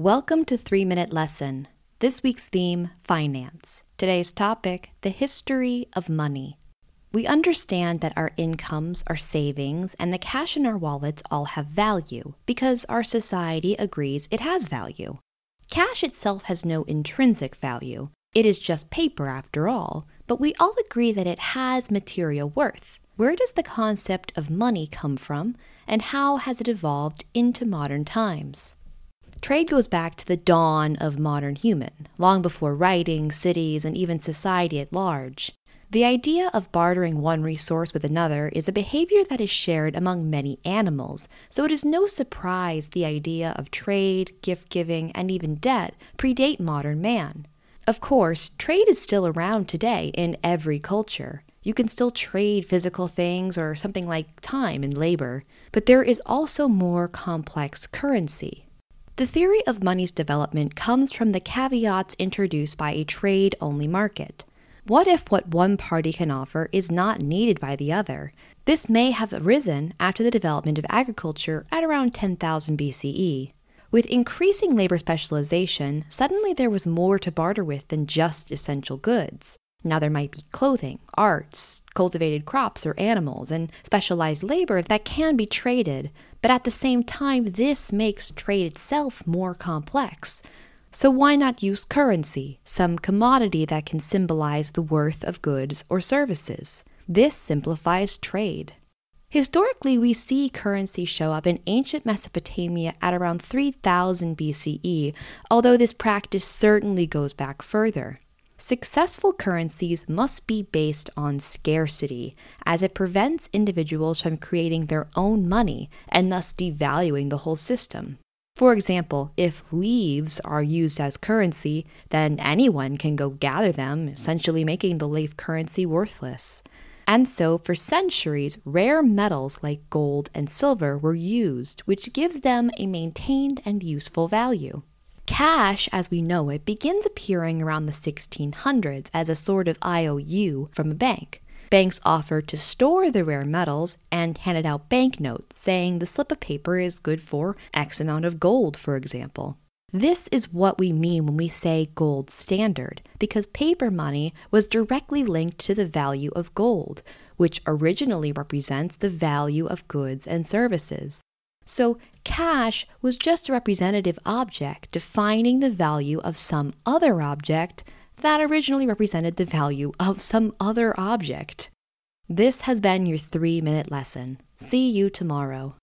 Welcome to 3 Minute Lesson. This week's theme finance. Today's topic the history of money. We understand that our incomes, our savings, and the cash in our wallets all have value because our society agrees it has value. Cash itself has no intrinsic value. It is just paper after all, but we all agree that it has material worth. Where does the concept of money come from, and how has it evolved into modern times? Trade goes back to the dawn of modern human, long before writing, cities, and even society at large. The idea of bartering one resource with another is a behavior that is shared among many animals, so it is no surprise the idea of trade, gift giving, and even debt predate modern man. Of course, trade is still around today in every culture. You can still trade physical things or something like time and labor, but there is also more complex currency. The theory of money's development comes from the caveats introduced by a trade only market. What if what one party can offer is not needed by the other? This may have arisen after the development of agriculture at around 10,000 BCE. With increasing labor specialization, suddenly there was more to barter with than just essential goods. Now, there might be clothing, arts, cultivated crops or animals, and specialized labor that can be traded, but at the same time, this makes trade itself more complex. So, why not use currency, some commodity that can symbolize the worth of goods or services? This simplifies trade. Historically, we see currency show up in ancient Mesopotamia at around 3000 BCE, although this practice certainly goes back further. Successful currencies must be based on scarcity, as it prevents individuals from creating their own money and thus devaluing the whole system. For example, if leaves are used as currency, then anyone can go gather them, essentially making the leaf currency worthless. And so, for centuries, rare metals like gold and silver were used, which gives them a maintained and useful value. Cash, as we know it, begins appearing around the 1600s as a sort of IOU from a bank. Banks offered to store the rare metals and handed out banknotes saying the slip of paper is good for X amount of gold, for example. This is what we mean when we say gold standard, because paper money was directly linked to the value of gold, which originally represents the value of goods and services. So, cash was just a representative object defining the value of some other object that originally represented the value of some other object. This has been your three minute lesson. See you tomorrow.